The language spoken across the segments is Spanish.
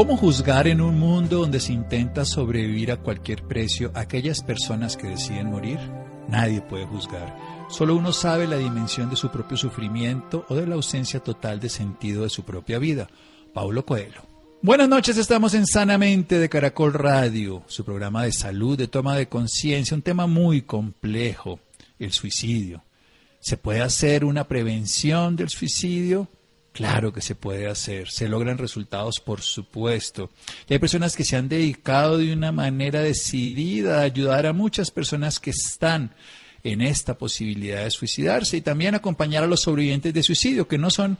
¿Cómo juzgar en un mundo donde se intenta sobrevivir a cualquier precio a aquellas personas que deciden morir? Nadie puede juzgar. Solo uno sabe la dimensión de su propio sufrimiento o de la ausencia total de sentido de su propia vida. Paulo Coelho. Buenas noches, estamos en Sanamente de Caracol Radio, su programa de salud, de toma de conciencia, un tema muy complejo, el suicidio. ¿Se puede hacer una prevención del suicidio? Claro que se puede hacer, se logran resultados por supuesto. Y hay personas que se han dedicado de una manera decidida a ayudar a muchas personas que están en esta posibilidad de suicidarse y también acompañar a los sobrevivientes de suicidio, que no son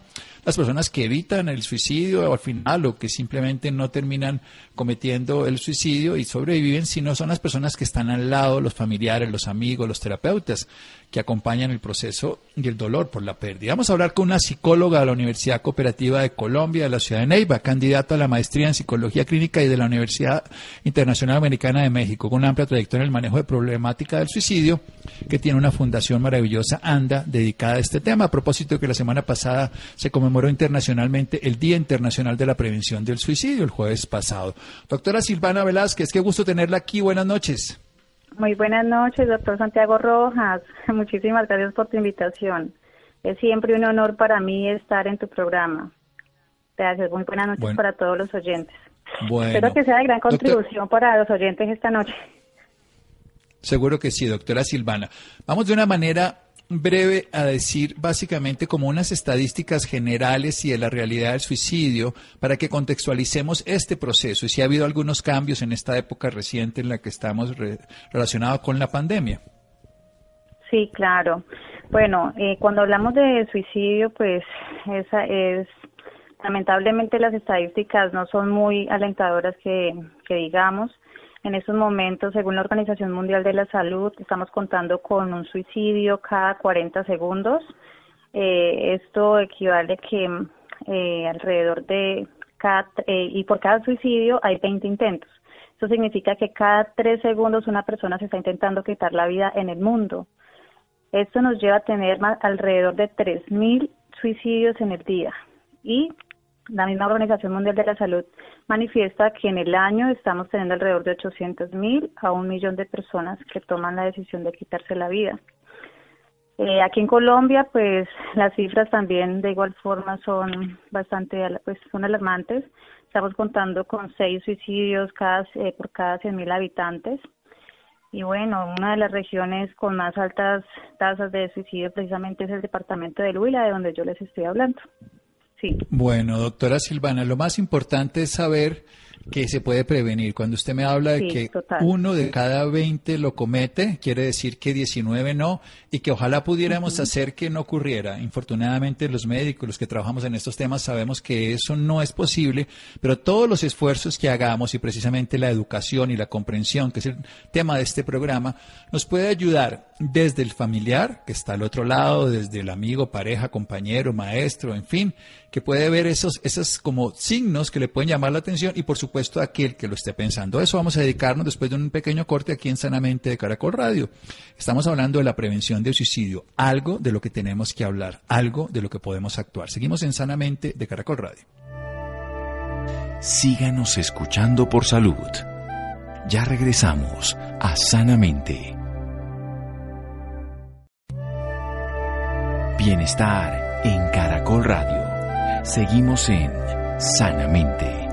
las personas que evitan el suicidio o al final o que simplemente no terminan cometiendo el suicidio y sobreviven, sino son las personas que están al lado, los familiares, los amigos, los terapeutas que acompañan el proceso y el dolor por la pérdida. Vamos a hablar con una psicóloga de la Universidad Cooperativa de Colombia, de la ciudad de Neiva, candidata a la maestría en psicología clínica y de la Universidad Internacional Americana de México, con una amplia trayectoria en el manejo de problemática del suicidio, que tiene una fundación maravillosa, ANDA, dedicada a este tema. A propósito de que la semana pasada se conmemoró internacionalmente el Día Internacional de la Prevención del Suicidio, el jueves pasado. Doctora Silvana Velázquez, qué gusto tenerla aquí. Buenas noches. Muy buenas noches, doctor Santiago Rojas. Muchísimas gracias por tu invitación. Es siempre un honor para mí estar en tu programa. Gracias. Muy buenas noches para todos los oyentes. Espero que sea de gran contribución para los oyentes esta noche. Seguro que sí, doctora Silvana. Vamos de una manera breve a decir básicamente como unas estadísticas generales y de la realidad del suicidio para que contextualicemos este proceso y si ha habido algunos cambios en esta época reciente en la que estamos relacionados con la pandemia. Sí, claro. Bueno, eh, cuando hablamos de suicidio, pues esa es lamentablemente las estadísticas no son muy alentadoras que digamos. En estos momentos, según la Organización Mundial de la Salud, estamos contando con un suicidio cada 40 segundos. Eh, esto equivale que eh, alrededor de cada, eh, y por cada suicidio hay 20 intentos. Eso significa que cada 3 segundos una persona se está intentando quitar la vida en el mundo. Esto nos lleva a tener más, alrededor de 3.000 suicidios en el día. Y la misma Organización Mundial de la Salud manifiesta que en el año estamos teniendo alrededor de 800 mil a un millón de personas que toman la decisión de quitarse la vida. Eh, aquí en Colombia, pues las cifras también de igual forma son bastante, pues son alarmantes. Estamos contando con seis suicidios cada, eh, por cada 100 mil habitantes. Y bueno, una de las regiones con más altas tasas de suicidio precisamente es el departamento de Huila, de donde yo les estoy hablando. Bueno, doctora Silvana, lo más importante es saber que se puede prevenir. Cuando usted me habla de que uno de cada 20 lo comete, quiere decir que 19 no, y que ojalá pudiéramos hacer que no ocurriera. Infortunadamente los médicos, los que trabajamos en estos temas, sabemos que eso no es posible, pero todos los esfuerzos que hagamos y precisamente la educación y la comprensión, que es el tema de este programa, nos puede ayudar desde el familiar, que está al otro lado, desde el amigo, pareja, compañero, maestro, en fin, que puede ver esos, esos como signos que le pueden llamar la atención y por supuesto aquel que lo esté pensando. Eso vamos a dedicarnos después de un pequeño corte aquí en Sanamente de Caracol Radio. Estamos hablando de la prevención del suicidio, algo de lo que tenemos que hablar, algo de lo que podemos actuar. Seguimos en Sanamente de Caracol Radio. Síganos escuchando por salud. Ya regresamos a Sanamente. Bienestar en Caracol Radio. Seguimos en Sanamente.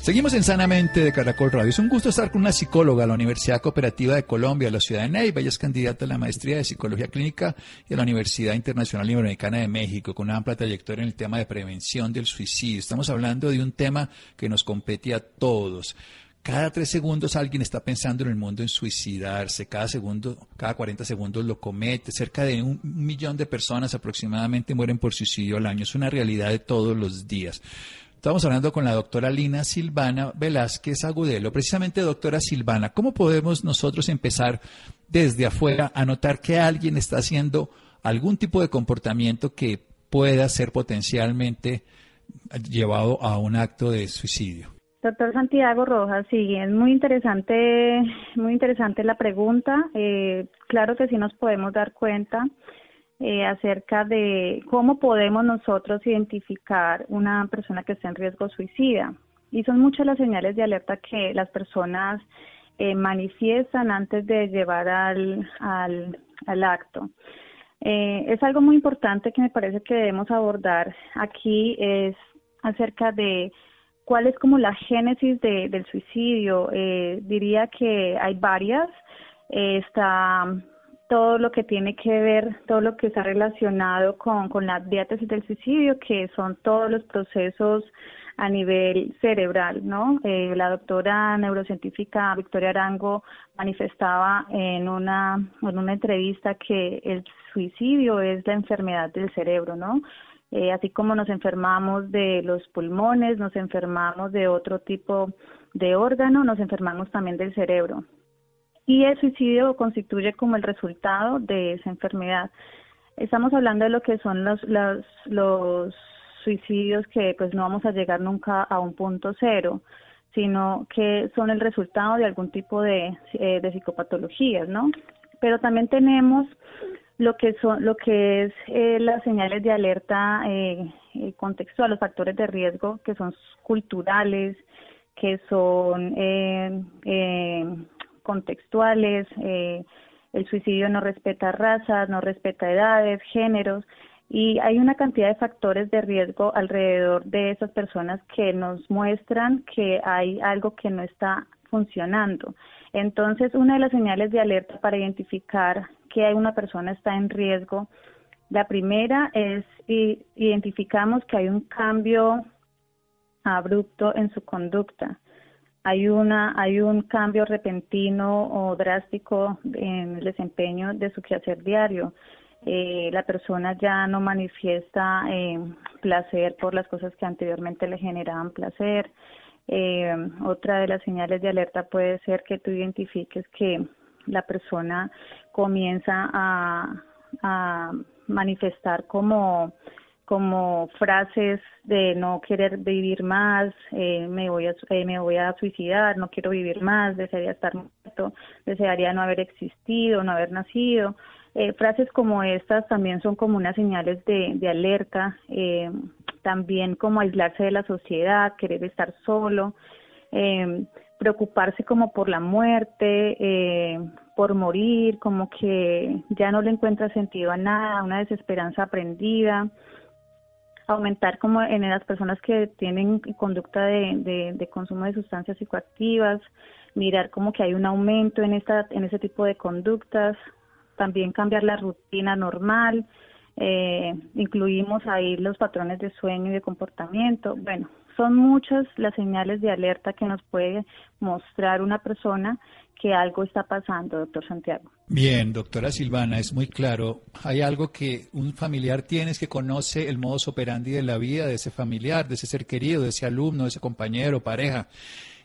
Seguimos en Sanamente de Caracol Radio. Es un gusto estar con una psicóloga de la Universidad Cooperativa de Colombia, de la ciudad de Neiva. Ella es candidata a la maestría de Psicología Clínica de la Universidad Internacional Iberoamericana de México, con una amplia trayectoria en el tema de prevención del suicidio. Estamos hablando de un tema que nos compete a todos. Cada tres segundos alguien está pensando en el mundo en suicidarse, cada segundo, cada 40 segundos lo comete, cerca de un millón de personas aproximadamente mueren por suicidio al año, es una realidad de todos los días. Estamos hablando con la doctora Lina Silvana Velázquez Agudelo. Precisamente, doctora Silvana, ¿cómo podemos nosotros empezar desde afuera a notar que alguien está haciendo algún tipo de comportamiento que pueda ser potencialmente llevado a un acto de suicidio? Doctor Santiago Rojas, sí, es muy interesante, muy interesante la pregunta. Eh, claro que sí nos podemos dar cuenta eh, acerca de cómo podemos nosotros identificar una persona que está en riesgo suicida. Y son muchas las señales de alerta que las personas eh, manifiestan antes de llevar al, al, acto. Eh, es algo muy importante que me parece que debemos abordar aquí, es acerca de cuál es como la génesis del suicidio. diría que hay varias. está todo lo que tiene que ver, todo lo que está relacionado con, con la diátesis del suicidio, que son todos los procesos a nivel cerebral, ¿no? Eh, la doctora neurocientífica Victoria Arango manifestaba en una, en una entrevista que el suicidio es la enfermedad del cerebro, ¿no? Eh, así como nos enfermamos de los pulmones, nos enfermamos de otro tipo de órgano, nos enfermamos también del cerebro y el suicidio constituye como el resultado de esa enfermedad. Estamos hablando de lo que son los, los, los suicidios que pues no vamos a llegar nunca a un punto cero, sino que son el resultado de algún tipo de, eh, de psicopatologías, ¿no? Pero también tenemos lo que son lo que es eh, las señales de alerta eh, eh, contextual, los factores de riesgo que son culturales, que son eh, contextuales, eh, el suicidio no respeta razas, no respeta edades, géneros, y hay una cantidad de factores de riesgo alrededor de esas personas que nos muestran que hay algo que no está funcionando. Entonces, una de las señales de alerta para identificar que una persona está en riesgo, la primera es identificamos que hay un cambio abrupto en su conducta hay una hay un cambio repentino o drástico en el desempeño de su quehacer diario. Eh, la persona ya no manifiesta eh, placer por las cosas que anteriormente le generaban placer. Eh, otra de las señales de alerta puede ser que tú identifiques que la persona comienza a, manifestar como como frases de no querer vivir más, eh, me voy a eh, me voy a suicidar, no quiero vivir más, desearía estar muerto, desearía no haber existido, no haber nacido. Eh, frases como estas también son como unas señales de, de alerta, también como aislarse de la sociedad, querer estar solo, preocuparse como por la muerte, por morir, como que ya no le encuentra sentido a nada, una desesperanza aprendida. Aumentar como en las personas que tienen conducta de, de, consumo de sustancias psicoactivas, mirar como que hay un aumento en esta en ese tipo de conductas, también cambiar la rutina normal, eh, incluimos ahí los patrones de sueño y de comportamiento. Bueno, son muchas las señales de alerta que nos puede mostrar una persona que algo está pasando, doctor Santiago. Bien, doctora Silvana, es muy claro. Hay algo que un familiar tiene, es que conoce el modus operandi de la vida de ese familiar, de ese ser querido, de ese alumno, de ese compañero, pareja.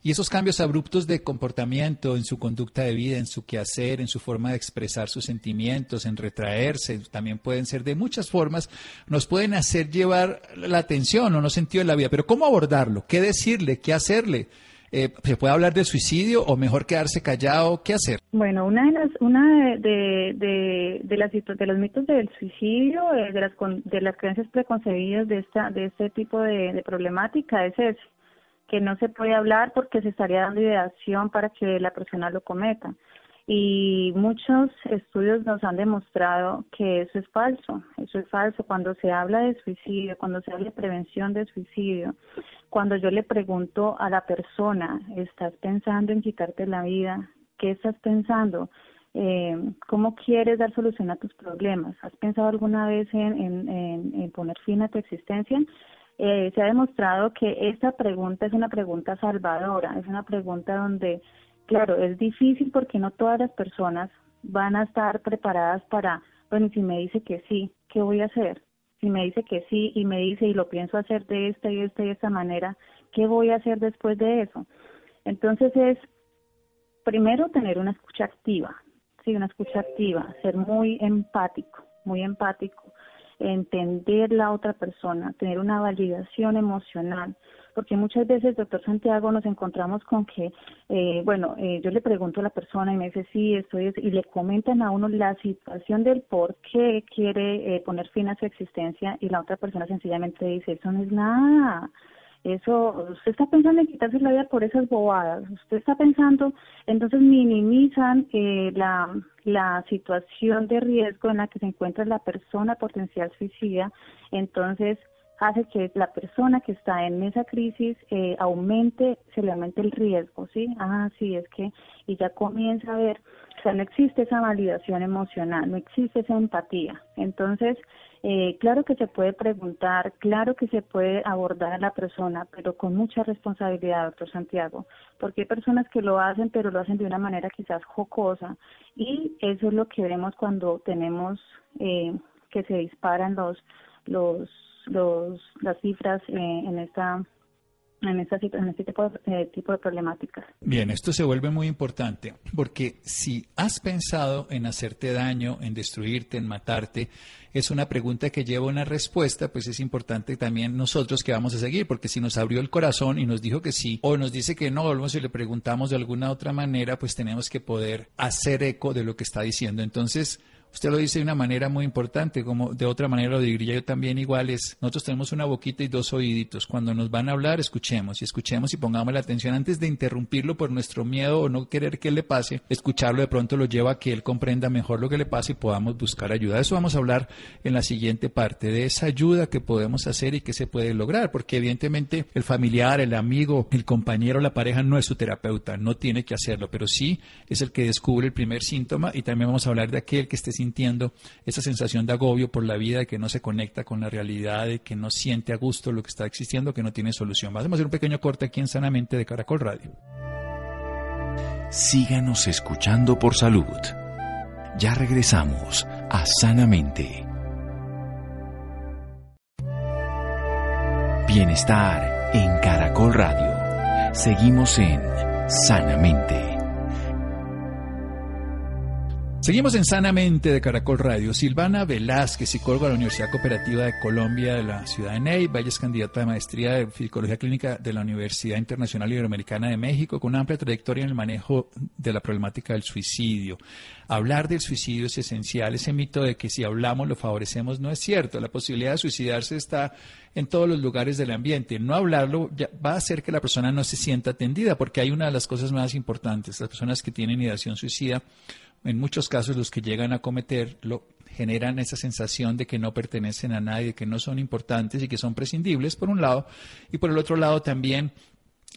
Y esos cambios abruptos de comportamiento en su conducta de vida, en su quehacer, en su forma de expresar sus sentimientos, en retraerse, también pueden ser de muchas formas, nos pueden hacer llevar la atención o no sentido de la vida. Pero ¿cómo abordarlo? ¿Qué decirle? ¿Qué hacerle? Eh, ¿Se puede hablar de suicidio o mejor quedarse callado? ¿Qué hacer? Bueno, una de las una de, de, de, las de los mitos del suicidio, eh, de las de las creencias preconcebidas de esta de este tipo de, problemática es ese, que no se puede hablar porque se estaría dando ideación para que la persona lo cometa y muchos estudios nos han demostrado que eso es falso, eso es falso. Cuando se habla de suicidio, cuando se habla de prevención de suicidio, cuando yo le pregunto a la persona, ¿estás pensando en quitarte la vida? ¿Qué estás pensando? Eh, ¿Cómo quieres dar solución a tus problemas? ¿Has pensado alguna vez en, en, poner fin a tu existencia? Eh, se ha demostrado que esta pregunta es una pregunta salvadora, es una pregunta donde Claro, es difícil porque no todas las personas van a estar preparadas para, bueno, si me dice que sí, ¿qué voy a hacer? si me dice que sí y me dice y lo pienso hacer de esta y esta y esta manera, ¿qué voy a hacer después de eso? Entonces es primero tener una escucha activa, sí, una escucha activa, ser muy empático, muy empático, entender la otra persona, tener una validación emocional, porque muchas veces, doctor Santiago, nos encontramos con que, eh, bueno, eh, yo le pregunto a la persona y me dice, sí, estoy, y le comentan a uno la situación del por qué quiere eh, poner fin a su existencia y la otra persona sencillamente dice, eso no es nada, eso, usted está pensando en quitarse la vida por esas bobadas, usted está pensando, entonces minimizan eh, la, la situación de riesgo en la que se encuentra la persona potencial suicida, entonces hace que la persona que está en esa crisis eh, aumente, se le aumente el riesgo, ¿sí? Ah, sí, es que, y ya comienza a ver, o sea, no existe esa validación emocional, no existe esa empatía. Entonces, eh, claro que se puede preguntar, claro que se puede abordar a la persona, pero con mucha responsabilidad, doctor Santiago, porque hay personas que lo hacen, pero lo hacen de una manera quizás jocosa, y eso es lo que vemos cuando tenemos eh, que se disparan los los los, las cifras eh, en esta en, en este tipo de, eh, tipo de problemáticas. Bien, esto se vuelve muy importante porque si has pensado en hacerte daño, en destruirte, en matarte, es una pregunta que lleva una respuesta, pues es importante también nosotros que vamos a seguir, porque si nos abrió el corazón y nos dijo que sí, o nos dice que no, o si le preguntamos de alguna otra manera, pues tenemos que poder hacer eco de lo que está diciendo. Entonces, Usted lo dice de una manera muy importante, como de otra manera lo diría yo también igual es, nosotros tenemos una boquita y dos oíditos. Cuando nos van a hablar, escuchemos y escuchemos y pongamos la atención antes de interrumpirlo por nuestro miedo o no querer que le pase. Escucharlo de pronto lo lleva a que él comprenda mejor lo que le pasa y podamos buscar ayuda. Eso vamos a hablar en la siguiente parte, de esa ayuda que podemos hacer y que se puede lograr, porque evidentemente el familiar, el amigo, el compañero, la pareja no es su terapeuta, no tiene que hacerlo, pero sí es el que descubre el primer síntoma y también vamos a hablar de aquel que esté sin sintiendo esa sensación de agobio por la vida, de que no se conecta con la realidad, de que no siente a gusto lo que está existiendo, que no tiene solución. Vamos a hacer un pequeño corte aquí en Sanamente de Caracol Radio. Síganos escuchando por salud. Ya regresamos a Sanamente. Bienestar en Caracol Radio. Seguimos en Sanamente. Seguimos en Sanamente de Caracol Radio. Silvana Velázquez, psicóloga de la Universidad Cooperativa de Colombia de la ciudad de Ney, Valle es candidata de maestría de Psicología Clínica de la Universidad Internacional Iberoamericana de México, con una amplia trayectoria en el manejo de la problemática del suicidio. Hablar del suicidio es esencial. Ese mito de que si hablamos lo favorecemos no es cierto. La posibilidad de suicidarse está en todos los lugares del ambiente. No hablarlo va a hacer que la persona no se sienta atendida, porque hay una de las cosas más importantes. Las personas que tienen ideación suicida en muchos casos los que llegan a cometerlo generan esa sensación de que no pertenecen a nadie, que no son importantes y que son prescindibles, por un lado, y por el otro lado también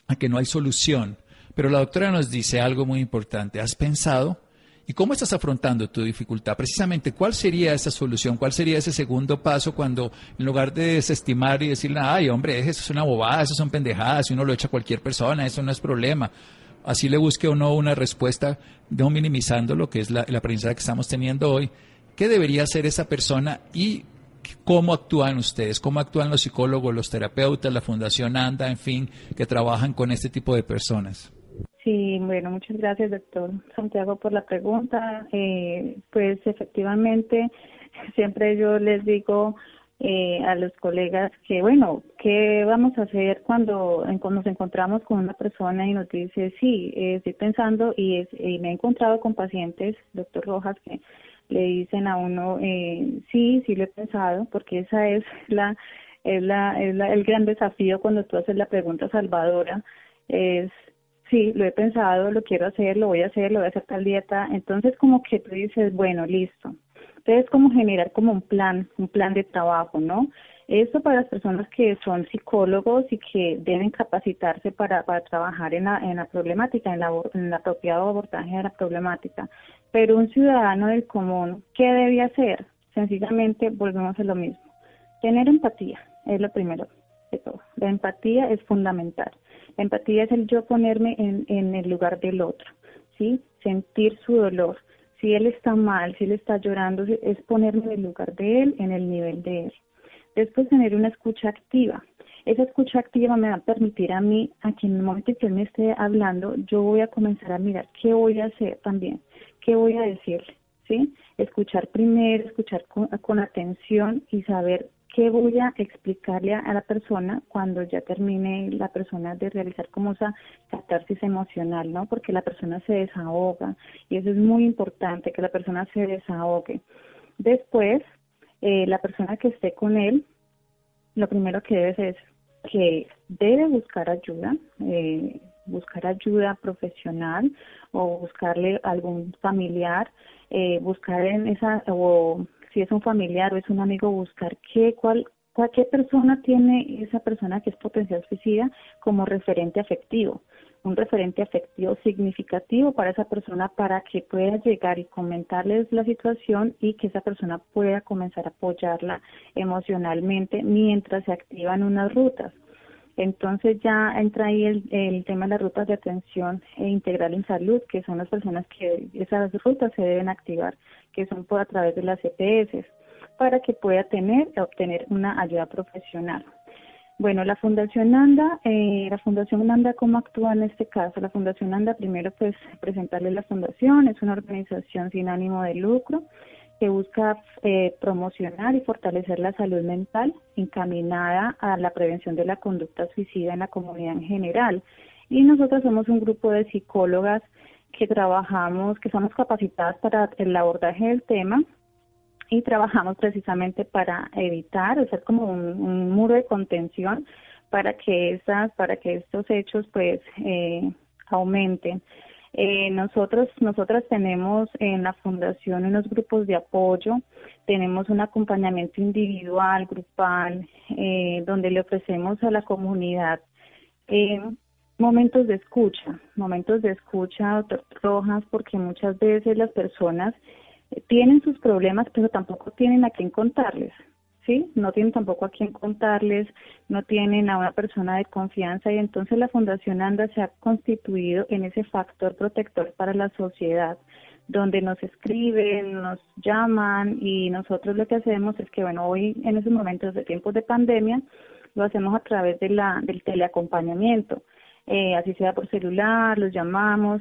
a que no hay solución. Pero la doctora nos dice algo muy importante. ¿Has pensado? ¿Y cómo estás afrontando tu dificultad? Precisamente, ¿cuál sería esa solución? ¿Cuál sería ese segundo paso cuando, en lugar de desestimar y decirle, ay, hombre, eso es una bobada, eso son pendejadas, si uno lo echa a cualquier persona, eso no es problema? Así le busque o no una respuesta, no minimizando lo que es la, el aprendizaje que estamos teniendo hoy, ¿qué debería hacer esa persona y cómo actúan ustedes? ¿Cómo actúan los psicólogos, los terapeutas, la Fundación ANDA, en fin, que trabajan con este tipo de personas? Sí, bueno, muchas gracias, doctor Santiago, por la pregunta. Eh, pues efectivamente, siempre yo les digo eh, a los colegas que, bueno, ¿qué vamos a hacer cuando nos encontramos con una persona y nos dice, sí, estoy pensando y, es, y me he encontrado con pacientes, doctor Rojas, que le dicen a uno, eh, sí, sí lo he pensado, porque esa es la, es la, es la, el gran desafío cuando tú haces la pregunta salvadora, es, sí, lo he pensado, lo quiero hacer, lo voy a hacer, lo voy a hacer tal dieta, entonces como que tú dices, bueno, listo, es como generar como un plan, un plan de trabajo, ¿no? Esto para las personas que son psicólogos y que deben capacitarse para, trabajar en la, en la problemática, en, la, en el apropiado abordaje de la problemática. Pero un ciudadano del común, ¿qué debe hacer? Sencillamente volvemos a lo mismo. Tener empatía es lo primero de todo. La empatía es fundamental. La empatía es el yo ponerme en, en el lugar del otro, ¿sí? Sentir su dolor, si él está mal, si él está llorando, es ponerme en el lugar de él, en el nivel de él. Después tener una escucha activa. Esa escucha activa me va a permitir a mí, a que en el momento que él me esté hablando, yo voy a comenzar a mirar qué voy a hacer también, qué voy a decirle, ¿sí? Escuchar primero, escuchar con, atención y saber qué voy a explicarle a, la persona cuando ya termine la persona de realizar como esa catarsis emocional, ¿no? Porque la persona se desahoga y eso es muy importante, que la persona se desahogue. Después, eh, la persona que esté con él, lo primero que debe es que debe buscar ayuda, eh, buscar ayuda profesional o buscarle algún familiar, eh, buscar en esa, o si es un familiar o es un amigo, buscar qué, cuál, qué persona tiene esa persona que es potencial suicida como referente afectivo un referente afectivo significativo para esa persona para que pueda llegar y comentarles la situación y que esa persona pueda comenzar a apoyarla emocionalmente mientras se activan unas rutas. Entonces ya entra ahí el, tema de las rutas de atención e integral en salud, que son las personas que esas rutas se deben activar, que son por a través de las EPS, para que pueda tener obtener una ayuda profesional. Bueno, la Fundación Nanda, eh, la Fundación Nanda, ¿cómo actúa en este caso? La Fundación Nanda, primero, pues, presentarle la fundación, es una organización sin ánimo de lucro que busca eh, promocionar y fortalecer la salud mental encaminada a la prevención de la conducta suicida en la comunidad en general. Y nosotros somos un grupo de psicólogas que trabajamos, que somos capacitadas para el abordaje del tema y trabajamos precisamente para evitar, hacer como un, muro de contención para que estas, para que estos hechos pues eh, aumenten. Eh, nosotros, nosotras tenemos en la fundación unos grupos de apoyo, tenemos un acompañamiento individual, grupal, eh, donde le ofrecemos a la comunidad eh, momentos de escucha, momentos de escucha, rojas, porque muchas veces las personas tienen sus problemas, pero tampoco tienen a quién contarles, ¿sí? No tienen tampoco a quién contarles, no tienen a una persona de confianza y entonces la Fundación ANDA se ha constituido en ese factor protector para la sociedad, donde nos escriben, nos llaman y nosotros lo que hacemos es que, bueno, hoy en esos momentos de tiempos de pandemia, lo hacemos a través de la, del teleacompañamiento. Eh, así sea por celular, los llamamos,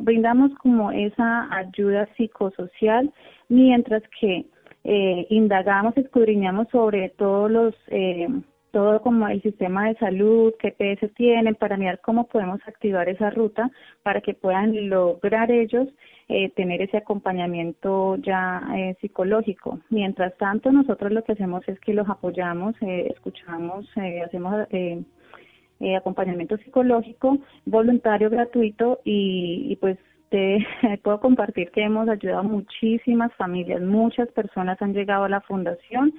brindamos como esa ayuda psicosocial mientras que eh, indagamos, escudriñamos sobre todos los, eh, todo como el sistema de salud, qué PS tienen, para mirar cómo podemos activar esa ruta para que puedan lograr ellos eh, tener ese acompañamiento ya eh, psicológico. Mientras tanto, nosotros lo que hacemos es que los apoyamos, eh, escuchamos, eh, hacemos eh, eh, acompañamiento psicológico voluntario gratuito y, pues te puedo compartir que hemos ayudado a muchísimas familias, muchas personas han llegado a la fundación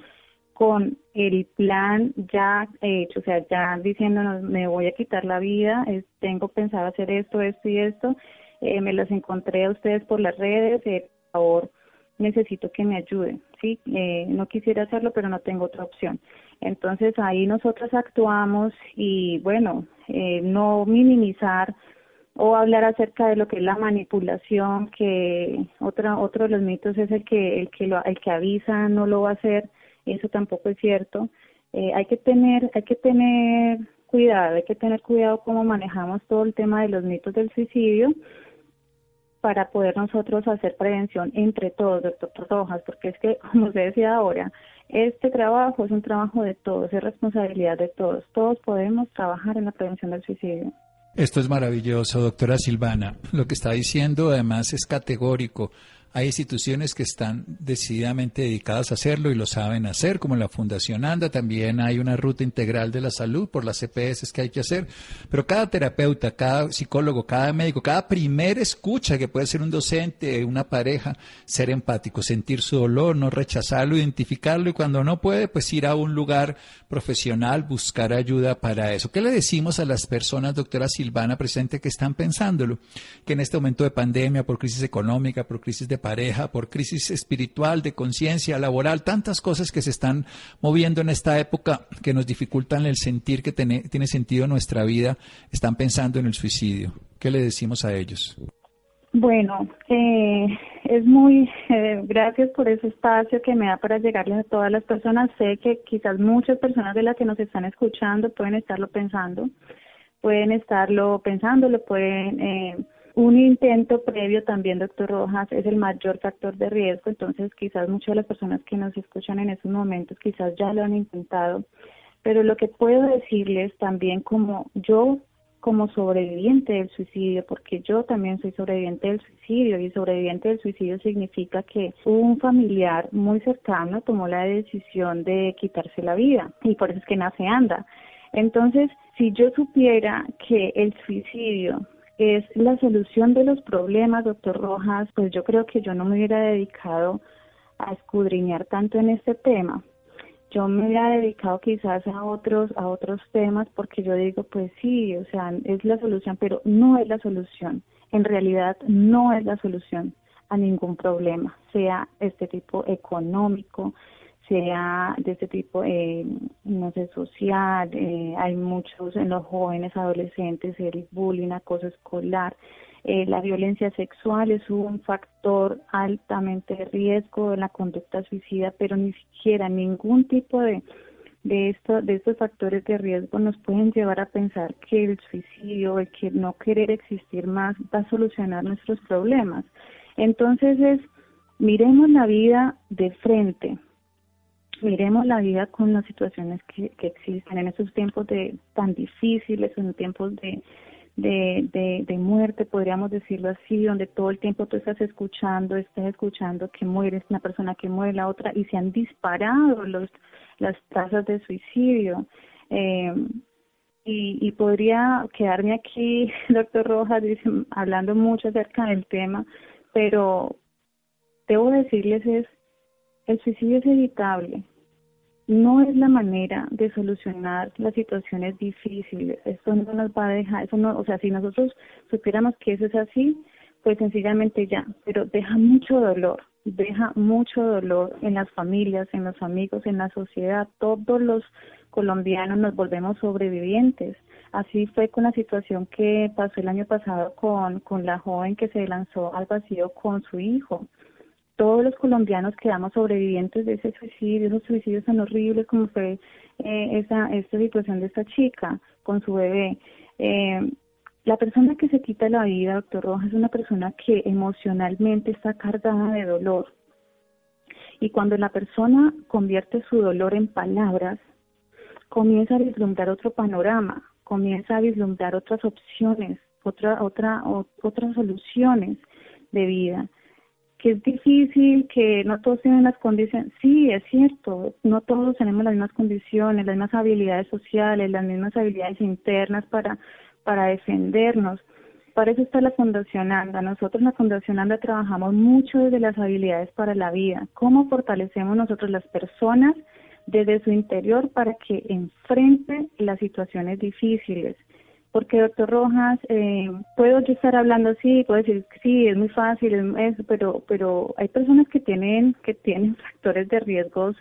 con el plan ya hecho, o sea, ya diciéndonos me voy a quitar la vida, tengo pensado hacer esto, esto y esto, eh, me los encontré a ustedes por las redes, eh, por favor necesito que me ayuden, ¿sí? Eh, no quisiera hacerlo, pero no tengo otra opción. Entonces ahí nosotros actuamos y bueno, eh, no minimizar o hablar acerca de lo que es la manipulación, que otra, otro de los mitos es el que el que lo, el que avisa no lo va a hacer, eso tampoco es cierto. Eh, hay que tener hay que tener cuidado, hay que tener cuidado cómo manejamos todo el tema de los mitos del suicidio para poder nosotros hacer prevención entre todos, doctor Rojas, porque es que, como usted decía ahora, este trabajo es un trabajo de todos, es responsabilidad de todos. Todos podemos trabajar en la prevención del suicidio. Esto es maravilloso, doctora Silvana. Lo que está diciendo además es categórico. Hay instituciones que están decididamente dedicadas a hacerlo y lo saben hacer, como la Fundación ANDA. También hay una ruta integral de la salud por las CPS que hay que hacer. Pero cada terapeuta, cada psicólogo, cada médico, cada primer escucha, que puede ser un docente, una pareja, ser empático, sentir su dolor, no rechazarlo, identificarlo y cuando no puede, pues ir a un lugar profesional, buscar ayuda para eso. ¿Qué le decimos a las personas, doctora Silvana, presente, que están pensándolo? Que en este momento de pandemia, por crisis económica, por crisis de pareja, por crisis espiritual, de conciencia, laboral, tantas cosas que se están moviendo en esta época que nos dificultan el sentir que tiene sentido nuestra vida, están pensando en el suicidio. ¿Qué le decimos a ellos? Bueno, eh, es muy, eh, gracias por ese espacio que me da para llegarles a todas las personas. Sé que quizás muchas personas de las que nos están escuchando pueden estarlo pensando, pueden estarlo pensando, lo pueden, eh, un intento previo también, doctor Rojas, es el mayor factor de riesgo, entonces quizás muchas de las personas que nos escuchan en estos momentos quizás ya lo han intentado, pero lo que puedo decirles también como yo como sobreviviente del suicidio, porque yo también soy sobreviviente del suicidio y sobreviviente del suicidio significa que un familiar muy cercano tomó la decisión de quitarse la vida y por eso es que nace anda. Entonces, si yo supiera que el suicidio es la solución de los problemas, doctor Rojas, pues yo creo que yo no me hubiera dedicado a escudriñar tanto en este tema. Yo me hubiera dedicado quizás a otros a otros temas porque yo digo pues sí o sea es la solución pero no es la solución. En realidad no es la solución a ningún problema sea este tipo económico sea de este tipo eh, no sé social eh, hay muchos en los jóvenes adolescentes el bullying acoso escolar eh, la violencia sexual es un factor altamente de riesgo en la conducta suicida, pero ni siquiera ningún tipo de de, esto, de estos factores de riesgo nos pueden llevar a pensar que el suicidio, el que no querer existir más, va a solucionar nuestros problemas. Entonces es, miremos la vida de frente, miremos la vida con las situaciones que, que existen en estos tiempos de tan difíciles, en tiempos de, de, de, muerte, podríamos decirlo así, donde todo el tiempo tú estás escuchando, estás escuchando que mueres una persona que muere la otra y se han disparado los, las tasas de suicidio. Eh, y, y podría quedarme aquí, doctor Rojas, hablando mucho acerca del tema, pero debo decirles es, el suicidio es evitable, no es la manera de solucionar las situaciones difíciles. Eso no nos va a dejar, eso no, o sea, si nosotros supiéramos que eso es así, pues sencillamente ya, pero deja mucho dolor, deja mucho dolor en las familias, en los amigos, en la sociedad. Todos los colombianos nos volvemos sobrevivientes. Así fue con la situación que pasó el año pasado con, con la joven que se lanzó al vacío con su hijo todos los colombianos quedamos sobrevivientes de ese suicidio, esos suicidios tan horribles como fue eh, esa esta situación de esta chica con su bebé. Eh, la persona que se quita la vida, doctor Rojas, es una persona que emocionalmente está cargada de dolor. Y cuando la persona convierte su dolor en palabras, comienza a vislumbrar otro panorama, comienza a vislumbrar otras opciones, otra, otra, otras soluciones de vida que es difícil, que no todos tienen las condiciones. Sí, es cierto, no todos tenemos las mismas condiciones, las mismas habilidades sociales, las mismas habilidades internas para, para defendernos. Para eso está la Fundación ANDA. Nosotros en la Fundación ANDA trabajamos mucho desde las habilidades para la vida. ¿Cómo fortalecemos nosotros las personas desde su interior para que enfrenten las situaciones difíciles? Porque doctor Rojas, eh, puedo yo estar hablando así, puedo decir sí, es muy fácil, es pero, pero hay personas que tienen, que tienen factores de riesgos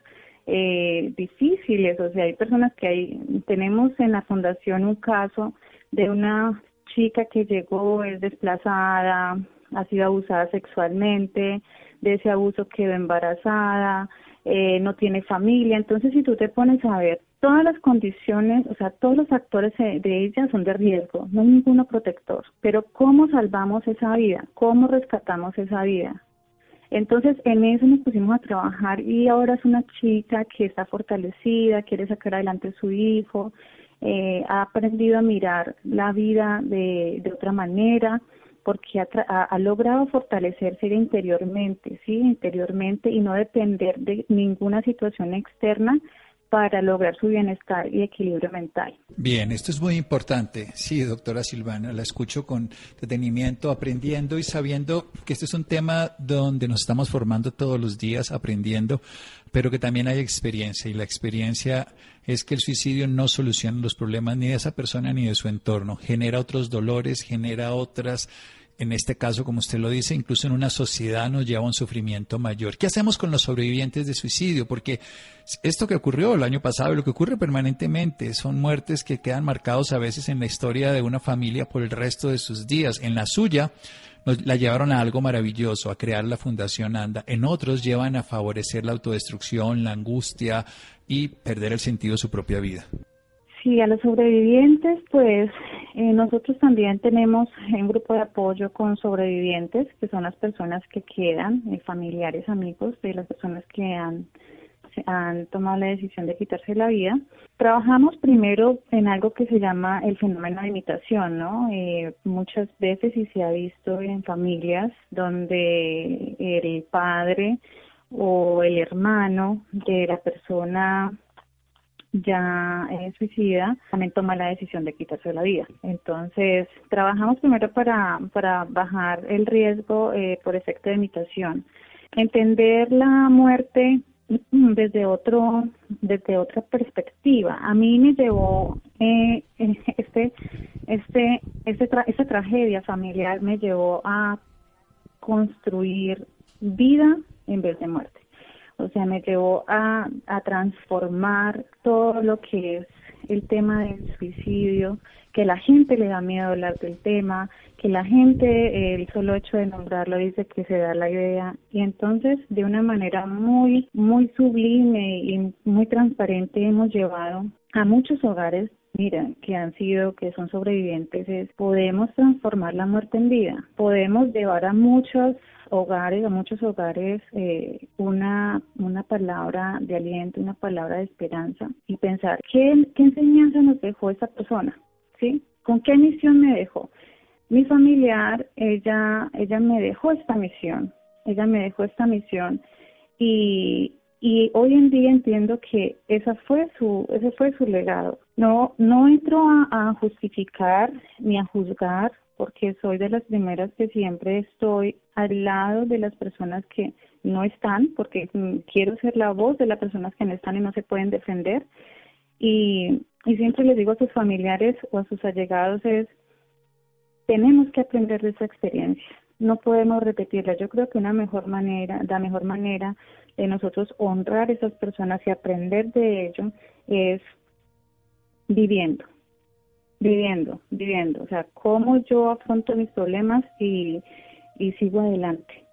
eh, difíciles, o sea, hay personas que hay, tenemos en la fundación un caso de una chica que llegó, es desplazada, ha sido abusada sexualmente, de ese abuso quedó embarazada, eh, no tiene familia. Entonces, si tú te pones a ver todas las condiciones, o sea, todos los factores de ella son de riesgo, no hay ninguno protector. Pero ¿cómo salvamos esa vida? ¿Cómo rescatamos esa vida? Entonces, en eso nos pusimos a trabajar y ahora es una chica que está fortalecida, quiere sacar adelante a su hijo, eh, ha aprendido a mirar la vida de, de otra manera, porque ha, logrado fortalecerse interiormente, sí, interiormente y no depender de ninguna situación externa para lograr su bienestar y equilibrio mental. Bien, esto es muy importante. Sí, doctora Silvana, la escucho con detenimiento, aprendiendo y sabiendo que este es un tema donde nos estamos formando todos los días, aprendiendo, pero que también hay experiencia y la experiencia es que el suicidio no soluciona los problemas ni de esa persona ni de su entorno, genera otros dolores, genera otras en este caso, como usted lo dice, incluso en una sociedad nos lleva a un sufrimiento mayor. ¿Qué hacemos con los sobrevivientes de suicidio? Porque esto que ocurrió el año pasado y lo que ocurre permanentemente son muertes que quedan marcados a veces en la historia de una familia por el resto de sus días. En la suya, la llevaron a algo maravilloso, a crear la Fundación ANDA. En otros llevan a favorecer la autodestrucción, la angustia y perder el sentido de su propia vida. Sí, a los sobrevivientes, pues eh, nosotros también tenemos un grupo de apoyo con sobrevivientes, que son las personas que quedan, eh, familiares, amigos de las personas que han, han tomado la decisión de quitarse la vida. Trabajamos primero en algo que se llama el fenómeno de imitación, ¿no? Eh, muchas veces y se ha visto en familias donde el padre o el hermano de la persona ya es suicida, también toma la decisión de quitarse la vida. Entonces, trabajamos primero para, para bajar el riesgo eh, por efecto de imitación. Entender la muerte desde otro desde otra perspectiva a mí me llevó eh, este este este esta tragedia familiar me llevó a construir vida en vez de muerte o sea, me llevó a, a transformar todo lo que es el tema del suicidio, que la gente le da miedo hablar del tema, que la gente, el solo hecho de nombrarlo dice que se da la idea. Y entonces de una manera muy, muy sublime y muy transparente hemos llevado a muchos hogares mira, que han sido, que son sobrevivientes, es podemos transformar la muerte en vida, podemos llevar a muchos hogares, a muchos hogares, eh, una, una palabra de aliento, una palabra de esperanza y pensar, ¿qué, enseñanza nos dejó esa persona? ¿Sí? ¿Con qué misión me dejó? Mi familiar, ella, ella me dejó esta misión, ella me dejó esta misión y, y hoy en día entiendo que esa fue su ese fue su legado. No no entro a, justificar ni a juzgar porque soy de las primeras que siempre estoy al lado de las personas que no están porque quiero ser la voz de las personas que no están y no se pueden defender. Y, y siempre les digo a sus familiares o a sus allegados es tenemos que aprender de esa experiencia. No podemos repetirla. Yo creo que una mejor manera, la mejor manera de nosotros honrar a esas personas y aprender de ello es viviendo, viviendo, viviendo. O sea, cómo yo afronto mis problemas y, y sigo adelante.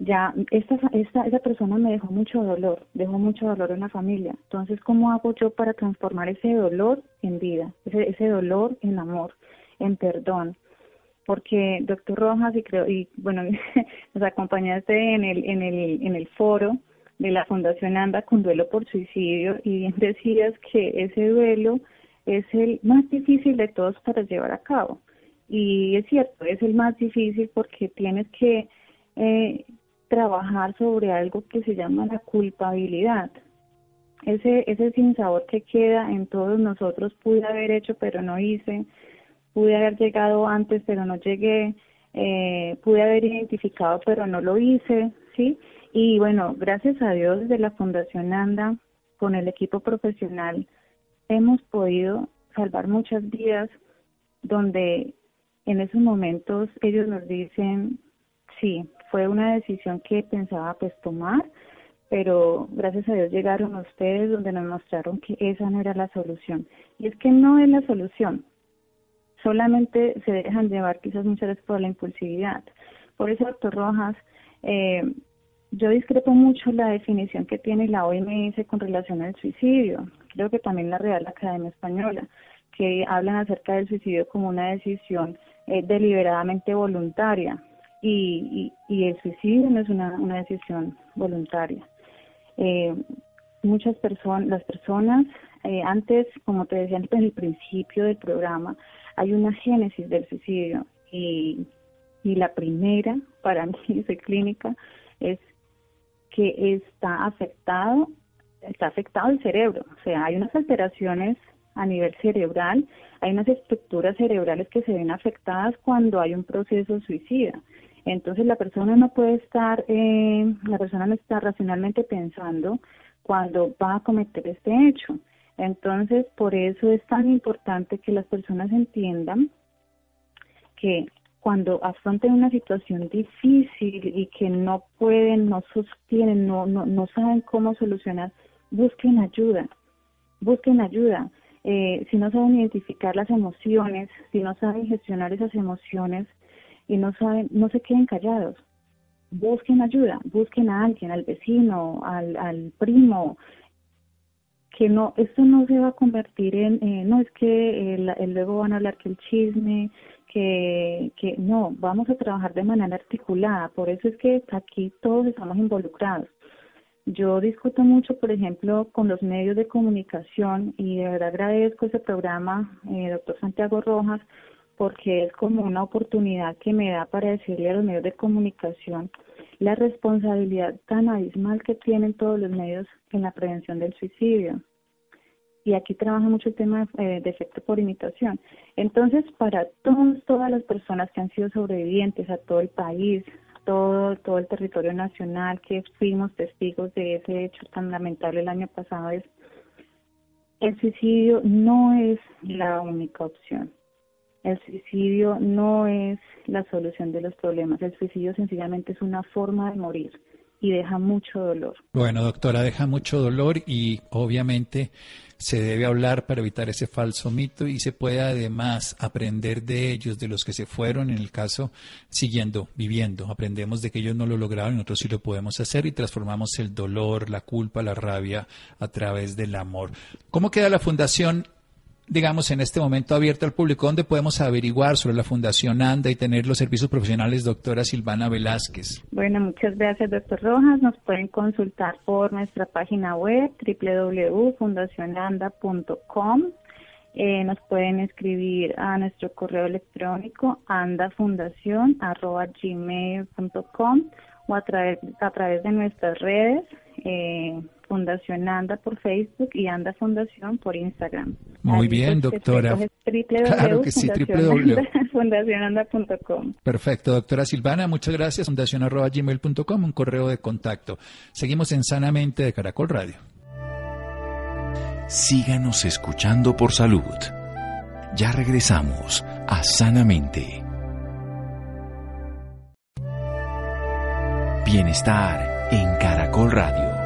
Ya, esta, esta, esa persona me dejó mucho dolor, dejó mucho dolor en la familia. Entonces, ¿cómo hago yo para transformar ese dolor en vida, ese, ese dolor en amor, en perdón? porque doctor Rojas y creo y bueno nos acompañaste en el en el en el foro de la Fundación Anda con duelo por suicidio y bien decías que ese duelo es el más difícil de todos para llevar a cabo y es cierto es el más difícil porque tienes que eh, trabajar sobre algo que se llama la culpabilidad ese ese sinsabor que queda en todos nosotros pude haber hecho pero no hice pude haber llegado antes, pero no llegué, eh, pude haber identificado, pero no lo hice, ¿sí? Y bueno, gracias a Dios desde la Fundación ANDA, con el equipo profesional, hemos podido salvar muchas vidas donde en esos momentos ellos nos dicen, sí, fue una decisión que pensaba pues tomar, pero gracias a Dios llegaron ustedes donde nos mostraron que esa no era la solución. Y es que no es la solución, solamente se dejan llevar quizás muchas veces por la impulsividad. Por eso, doctor Rojas, eh, yo discrepo mucho la definición que tiene la OMS con relación al suicidio. Creo que también la Real Academia Española, que hablan acerca del suicidio como una decisión eh, deliberadamente voluntaria y, y, el suicidio no es una, una decisión voluntaria. Eh, muchas personas, las personas, eh, antes, como te decía en el principio del programa, hay una génesis del suicidio y, y la primera para mí, soy clínica, es que está afectado, está afectado el cerebro, o sea, hay unas alteraciones a nivel cerebral, hay unas estructuras cerebrales que se ven afectadas cuando hay un proceso suicida. Entonces la persona no puede estar, eh, la persona no está racionalmente pensando cuando va a cometer este hecho. Entonces, por eso es tan importante que las personas entiendan que cuando afronten una situación difícil y que no pueden, no sostienen, no, no, no saben cómo solucionar, busquen ayuda, busquen ayuda. Eh, si no saben identificar las emociones, si no saben gestionar esas emociones y no saben, no se queden callados. Busquen ayuda, busquen a alguien, al vecino, al, al primo, que no, esto no se va a convertir en, eh, no es que el, luego van a hablar que el chisme, que, que no, vamos a trabajar de manera articulada, por eso es que aquí todos estamos involucrados. Yo discuto mucho, por ejemplo, con los medios de comunicación y de verdad agradezco ese programa, eh, doctor Santiago Rojas, porque es como una oportunidad que me da para decirle a los medios de comunicación la responsabilidad tan abismal que tienen todos los medios en la prevención del suicidio. Y aquí trabaja mucho el tema eh, de efecto por imitación. Entonces, para todos, todas las personas que han sido sobrevivientes a todo el país, todo, todo el territorio nacional, que fuimos testigos de ese hecho tan lamentable el año pasado, es el suicidio no es la única opción. El suicidio no es la solución de los problemas. El suicidio sencillamente es una forma de morir y deja mucho dolor. Bueno, doctora, deja mucho dolor y obviamente se debe hablar para evitar ese falso mito y se puede además aprender de ellos, de los que se fueron, en el caso siguiendo, viviendo. Aprendemos de que ellos no lo lograron y nosotros sí lo podemos hacer y transformamos el dolor, la culpa, la rabia a través del amor. ¿Cómo queda la fundación digamos, en este momento abierto al público, donde podemos averiguar sobre la Fundación ANDA y tener los servicios profesionales, doctora Silvana Velázquez? Bueno, muchas gracias, doctor Rojas. Nos pueden consultar por nuestra página web www.fundacionanda.com. Eh, nos pueden escribir a nuestro correo electrónico andafundación.gmail.com o a través, a través de nuestras redes. Eh, Fundación Anda por Facebook y Anda Fundación por Instagram. Muy bien, doctora. Claro que sí, fundacionanda.com. Perfecto, doctora Silvana, muchas gracias. Fundación.gmail.com, un correo de contacto. Seguimos en Sanamente de Caracol Radio. Síganos escuchando por salud. Ya regresamos a Sanamente. Bienestar en Caracol Radio.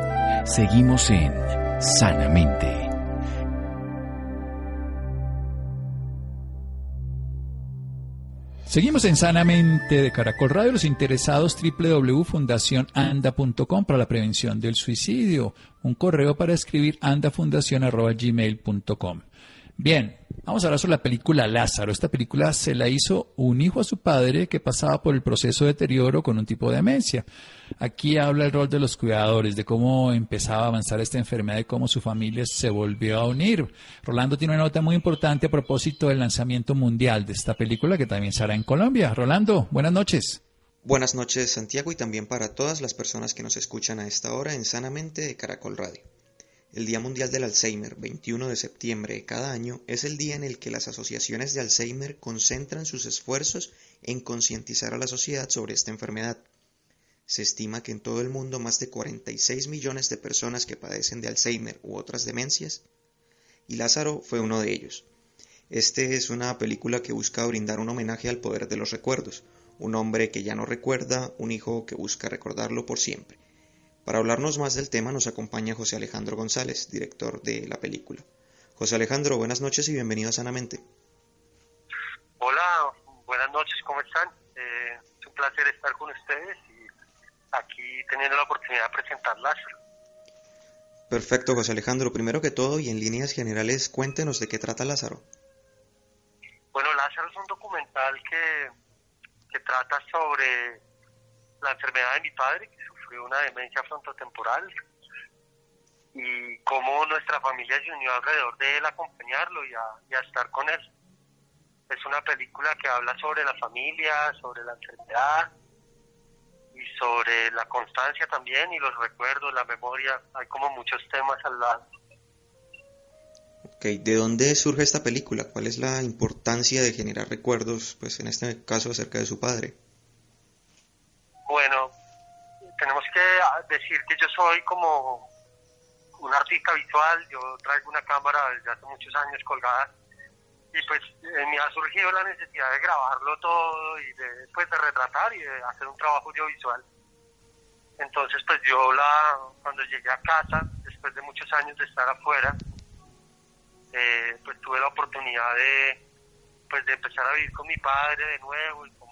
Seguimos en Sanamente. Seguimos en Sanamente de Caracol Radio. Los interesados www.fundacionanda.com para la prevención del suicidio. Un correo para escribir andafundacion.gmail.com. Bien, vamos a hablar sobre la película Lázaro. Esta película se la hizo un hijo a su padre que pasaba por el proceso de deterioro con un tipo de demencia. Aquí habla el rol de los cuidadores, de cómo empezaba a avanzar esta enfermedad y cómo su familia se volvió a unir. Rolando tiene una nota muy importante a propósito del lanzamiento mundial de esta película que también se hará en Colombia. Rolando, buenas noches. Buenas noches Santiago y también para todas las personas que nos escuchan a esta hora en Sanamente de Caracol Radio. El Día Mundial del Alzheimer, 21 de septiembre de cada año, es el día en el que las asociaciones de Alzheimer concentran sus esfuerzos en concientizar a la sociedad sobre esta enfermedad. Se estima que en todo el mundo más de 46 millones de personas que padecen de Alzheimer u otras demencias, y Lázaro fue uno de ellos. Este es una película que busca brindar un homenaje al poder de los recuerdos, un hombre que ya no recuerda, un hijo que busca recordarlo por siempre. Para hablarnos más del tema nos acompaña José Alejandro González, director de la película. José Alejandro, buenas noches y bienvenido a Sanamente. Hola, buenas noches, ¿cómo están? Eh, es un placer estar con ustedes y aquí teniendo la oportunidad de presentar Lázaro. Perfecto, José Alejandro. Primero que todo y en líneas generales, cuéntenos de qué trata Lázaro. Bueno, Lázaro es un documental que, que trata sobre la enfermedad de mi padre, que una demencia frontotemporal y cómo nuestra familia se unió alrededor de él a acompañarlo y a, estar con él. Es una película que habla sobre la familia, sobre la enfermedad y sobre la constancia también y los recuerdos, la memoria. Hay como muchos temas al lado. Ok, ¿de dónde surge esta película? ¿Cuál es la importancia de generar recuerdos, pues en este caso acerca de su padre? Bueno, tenemos que decir que yo soy como un artista visual, yo traigo una cámara desde hace muchos años colgada y pues en mí ha surgido la necesidad de grabarlo todo y de, pues, de retratar y de hacer un trabajo audiovisual. Entonces pues yo la, cuando llegué a casa, después de muchos años de estar afuera, eh, pues tuve la oportunidad de, pues de empezar a vivir con mi padre de nuevo y como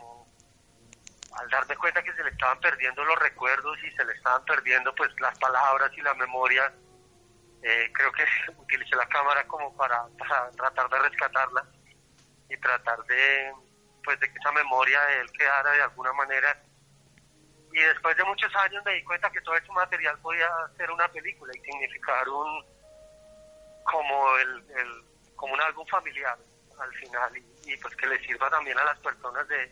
al darme cuenta que se le estaban perdiendo los recuerdos y se le estaban perdiendo pues las palabras y la memoria, eh, creo que utilicé la cámara como para, tratar de rescatarla y tratar de pues de que esa memoria de él quedara de alguna manera. Y después de muchos años me di cuenta que todo ese material podía ser una película y significar un como el, como un álbum familiar al final y, pues que le sirva también a las personas de,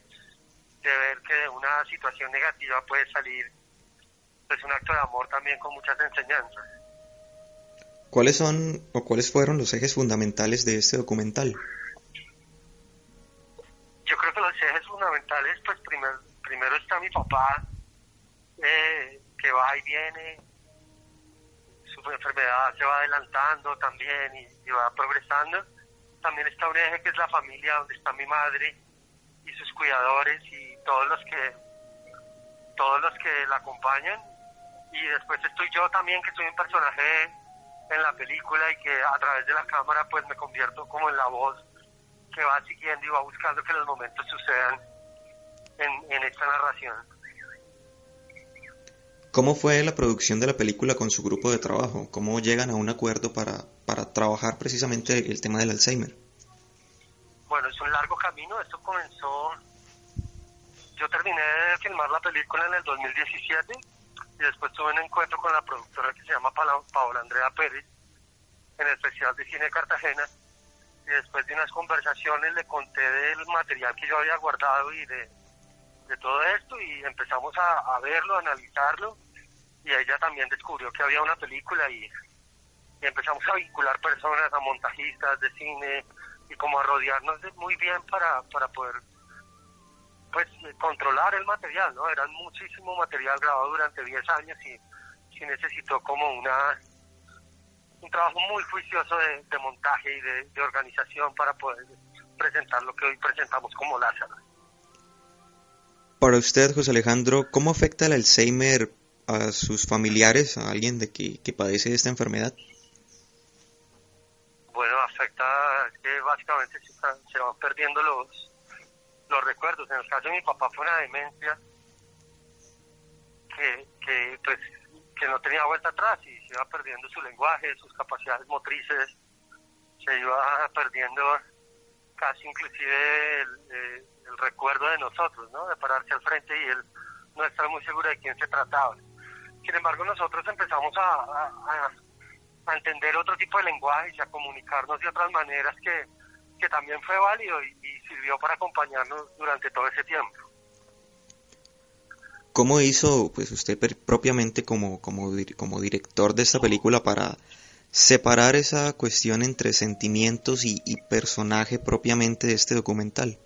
de ver que de una situación negativa puede salir pues un acto de amor también con muchas enseñanzas. ¿Cuáles son o cuáles fueron los ejes fundamentales de este documental? Yo creo que los ejes fundamentales, pues primero, primero está mi papá, eh, que va y viene, su enfermedad se va adelantando también y, va progresando. También está un eje que es la familia, donde está mi madre y sus cuidadores y todos los que todos los que la acompañan. Y después estoy yo también, que soy un personaje en la película y que a través de la cámara pues me convierto como en la voz que va siguiendo y va buscando que los momentos sucedan en, en esta narración. ¿Cómo fue la producción de la película con su grupo de trabajo? ¿Cómo llegan a un acuerdo para, para trabajar precisamente el tema del Alzheimer? Bueno, es un largo camino. Esto comenzó. Yo terminé de filmar la película en el 2017 y después tuve un encuentro con la productora que se llama Paola Andrea Pérez en el Festival de Cine Cartagena y después de unas conversaciones le conté del material que yo había guardado y de, todo esto y empezamos a, verlo, a analizarlo y ella también descubrió que había una película y, empezamos a vincular personas, a montajistas de cine y como a rodearnos muy bien para, para poder pues controlar el material, ¿no? Era muchísimo material grabado durante 10 años y, y necesitó como una un trabajo muy juicioso de, montaje y de, organización para poder presentar lo que hoy presentamos como Lázaro. Para usted, José Alejandro, ¿cómo afecta el Alzheimer a sus familiares, a alguien de que, que padece esta enfermedad? Bueno, afecta, que básicamente se, se van perdiendo los, los recuerdos. En el caso de mi papá fue una demencia que, que, pues, que no tenía vuelta atrás y se iba perdiendo su lenguaje, sus capacidades motrices, se iba perdiendo casi inclusive el, recuerdo de nosotros, ¿no? De pararse al frente y él no estar muy seguro de quién se trataba. Sin embargo, nosotros empezamos a, entender otro tipo de lenguaje y a comunicarnos de otras maneras que, que también fue válido y, sirvió para acompañarnos durante todo ese tiempo. ¿Cómo hizo pues usted propiamente como, como, como director de esta película para separar esa cuestión entre sentimientos y, personaje propiamente de este documental?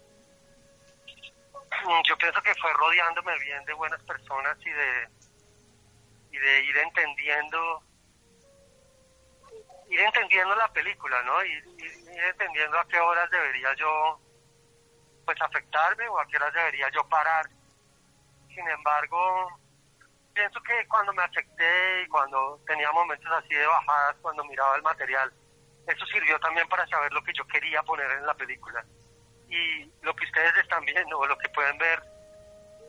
Mm, yo pienso que fue rodeándome bien de buenas personas y de, y de ir entendiendo ir entendiendo la película, ¿no? Ir, ir, entendiendo a qué horas debería yo, pues, afectarme o a qué horas debería yo parar. Sin embargo, pienso que cuando me afecté y cuando tenía momentos así de bajadas, cuando miraba el material, eso sirvió también para saber lo que yo quería poner en la película. Y lo que ustedes están viendo o lo que pueden ver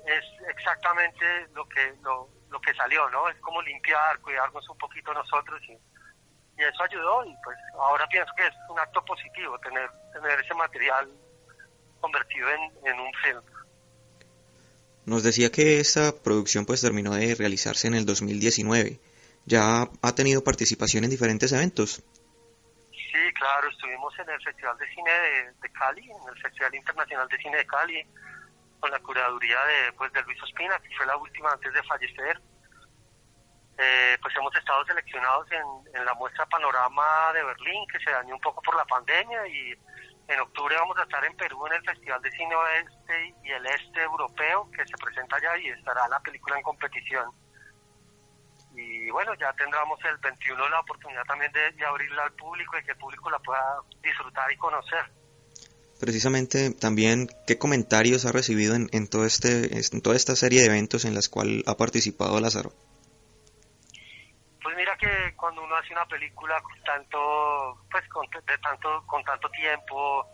es exactamente lo que lo, lo que salió, ¿no? Es como limpiar, cuidarnos un poquito nosotros y y eso ayudó y pues ahora pienso que es un acto positivo tener, tener ese material convertido en, un film. Nos decía que esta producción pues terminó de realizarse en el 2019. ¿Ya ha tenido participación en diferentes eventos? Sí, claro, estuvimos en el Festival de Cine de, Cali, en el Festival Internacional de Cine de Cali, con la curaduría de, pues, de Luis Ospina, que fue la última antes de fallecer. Eh, pues hemos estado seleccionados en, la muestra Panorama de Berlín, que se dañó un poco por la pandemia, y en octubre vamos a estar en Perú en el Festival de Cine Oeste y el Este Europeo, que se presenta allá y estará la película en competición. Y bueno, ya tendremos el 21 la oportunidad también de, abrirla al público y que el público la pueda disfrutar y conocer. precisamente también qué comentarios ha recibido en, en, todo este, en toda esta serie de eventos en las cuales ha participado Lázaro. Pues mira que cuando uno hace una película con tanto, pues con, de tanto, con tanto tiempo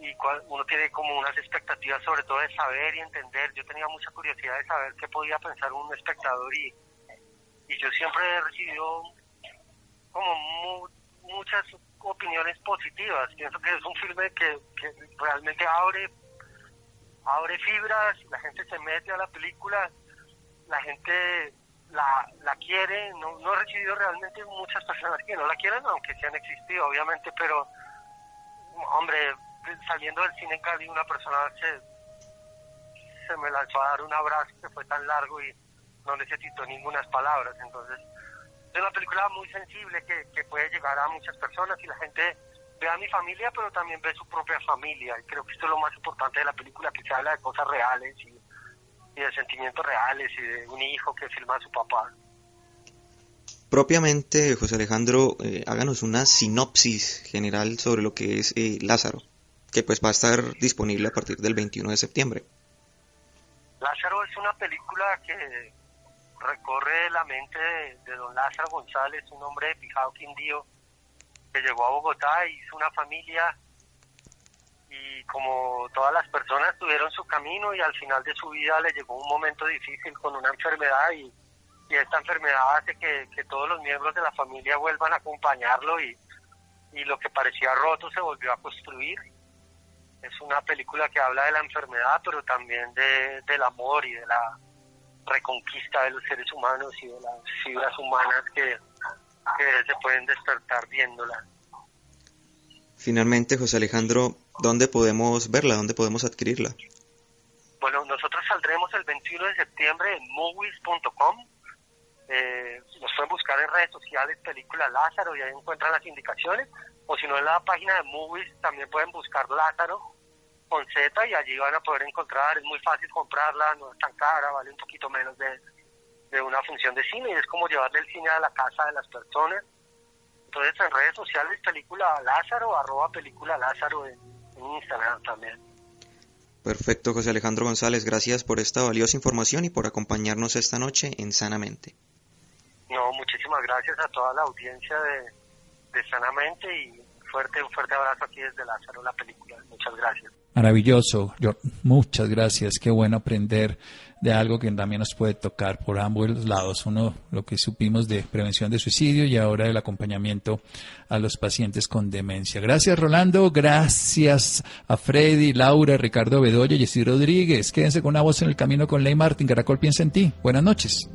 y uno tiene como unas expectativas sobre todo de saber y entender. Yo tenía mucha curiosidad de saber qué podía pensar un espectador y, y yo siempre he recibido como muchas opiniones positivas. Pienso que es un filme que, que realmente abre abre fibras, la gente se mete a la película, la gente la, la quiere, no, no he recibido realmente muchas personas que no la quieren, aunque sí han existido, obviamente, pero, hombre, saliendo del cine en Cali, una persona se, se me lanzó a dar un abrazo que fue tan largo y no necesitó ninguna palabras, entonces es una película muy sensible que, que puede llegar a muchas personas y la gente ve a mi familia, pero también ve su propia familia. Y creo que esto es lo más importante de la película, que se habla de cosas reales y, de sentimientos reales y de un hijo que filma a su papá. Propiamente, José Alejandro, eh, háganos una sinopsis general sobre lo que es eh, Lázaro, que pues va a estar disponible a partir del 21 de septiembre. Lázaro es una película que recorre la mente de, don Lázaro González, un hombre de Pijao Quindío, que llegó a Bogotá y hizo una familia y como todas las personas tuvieron su camino y al final de su vida le llegó un momento difícil con una enfermedad y, esta enfermedad hace que, todos los miembros de la familia vuelvan a acompañarlo y, lo que parecía roto se volvió a construir. Es una película que habla de la enfermedad, pero también de, del amor y de la reconquista de los seres humanos y de las fibras humanas que, se pueden despertar viéndola. Finalmente, José Alejandro, ¿dónde podemos verla? ¿Dónde podemos adquirirla? Bueno, nosotros saldremos el 21 de septiembre en movies.com. Eh, nos pueden buscar en redes sociales película Lázaro y ahí encuentran las indicaciones. O si no, en la página de Movies también pueden buscar Lázaro con Z y allí van a poder encontrar, es muy fácil comprarla, no es tan cara, vale un poquito menos de, una función de cine y es como llevarle el cine a la casa de las personas. Entonces en redes sociales película Lázaro, arroba película Lázaro en, Instagram también. Perfecto, José Alejandro González, gracias por esta valiosa información y por acompañarnos esta noche en Sanamente. No, muchísimas gracias a toda la audiencia de, de Sanamente y fuerte, un fuerte abrazo aquí desde Lázaro, la película. Muchas gracias. Maravilloso, yo, muchas gracias, qué bueno aprender de algo que también nos puede tocar por ambos lados. Uno, lo que supimos de prevención de suicidio y ahora el acompañamiento a los pacientes con demencia. Gracias, Rolando. Gracias a Freddy, Laura, Ricardo Bedoya Jessy Rodríguez. Quédense con una voz en el camino con Ley Martín. Caracol piensa en ti. Buenas noches.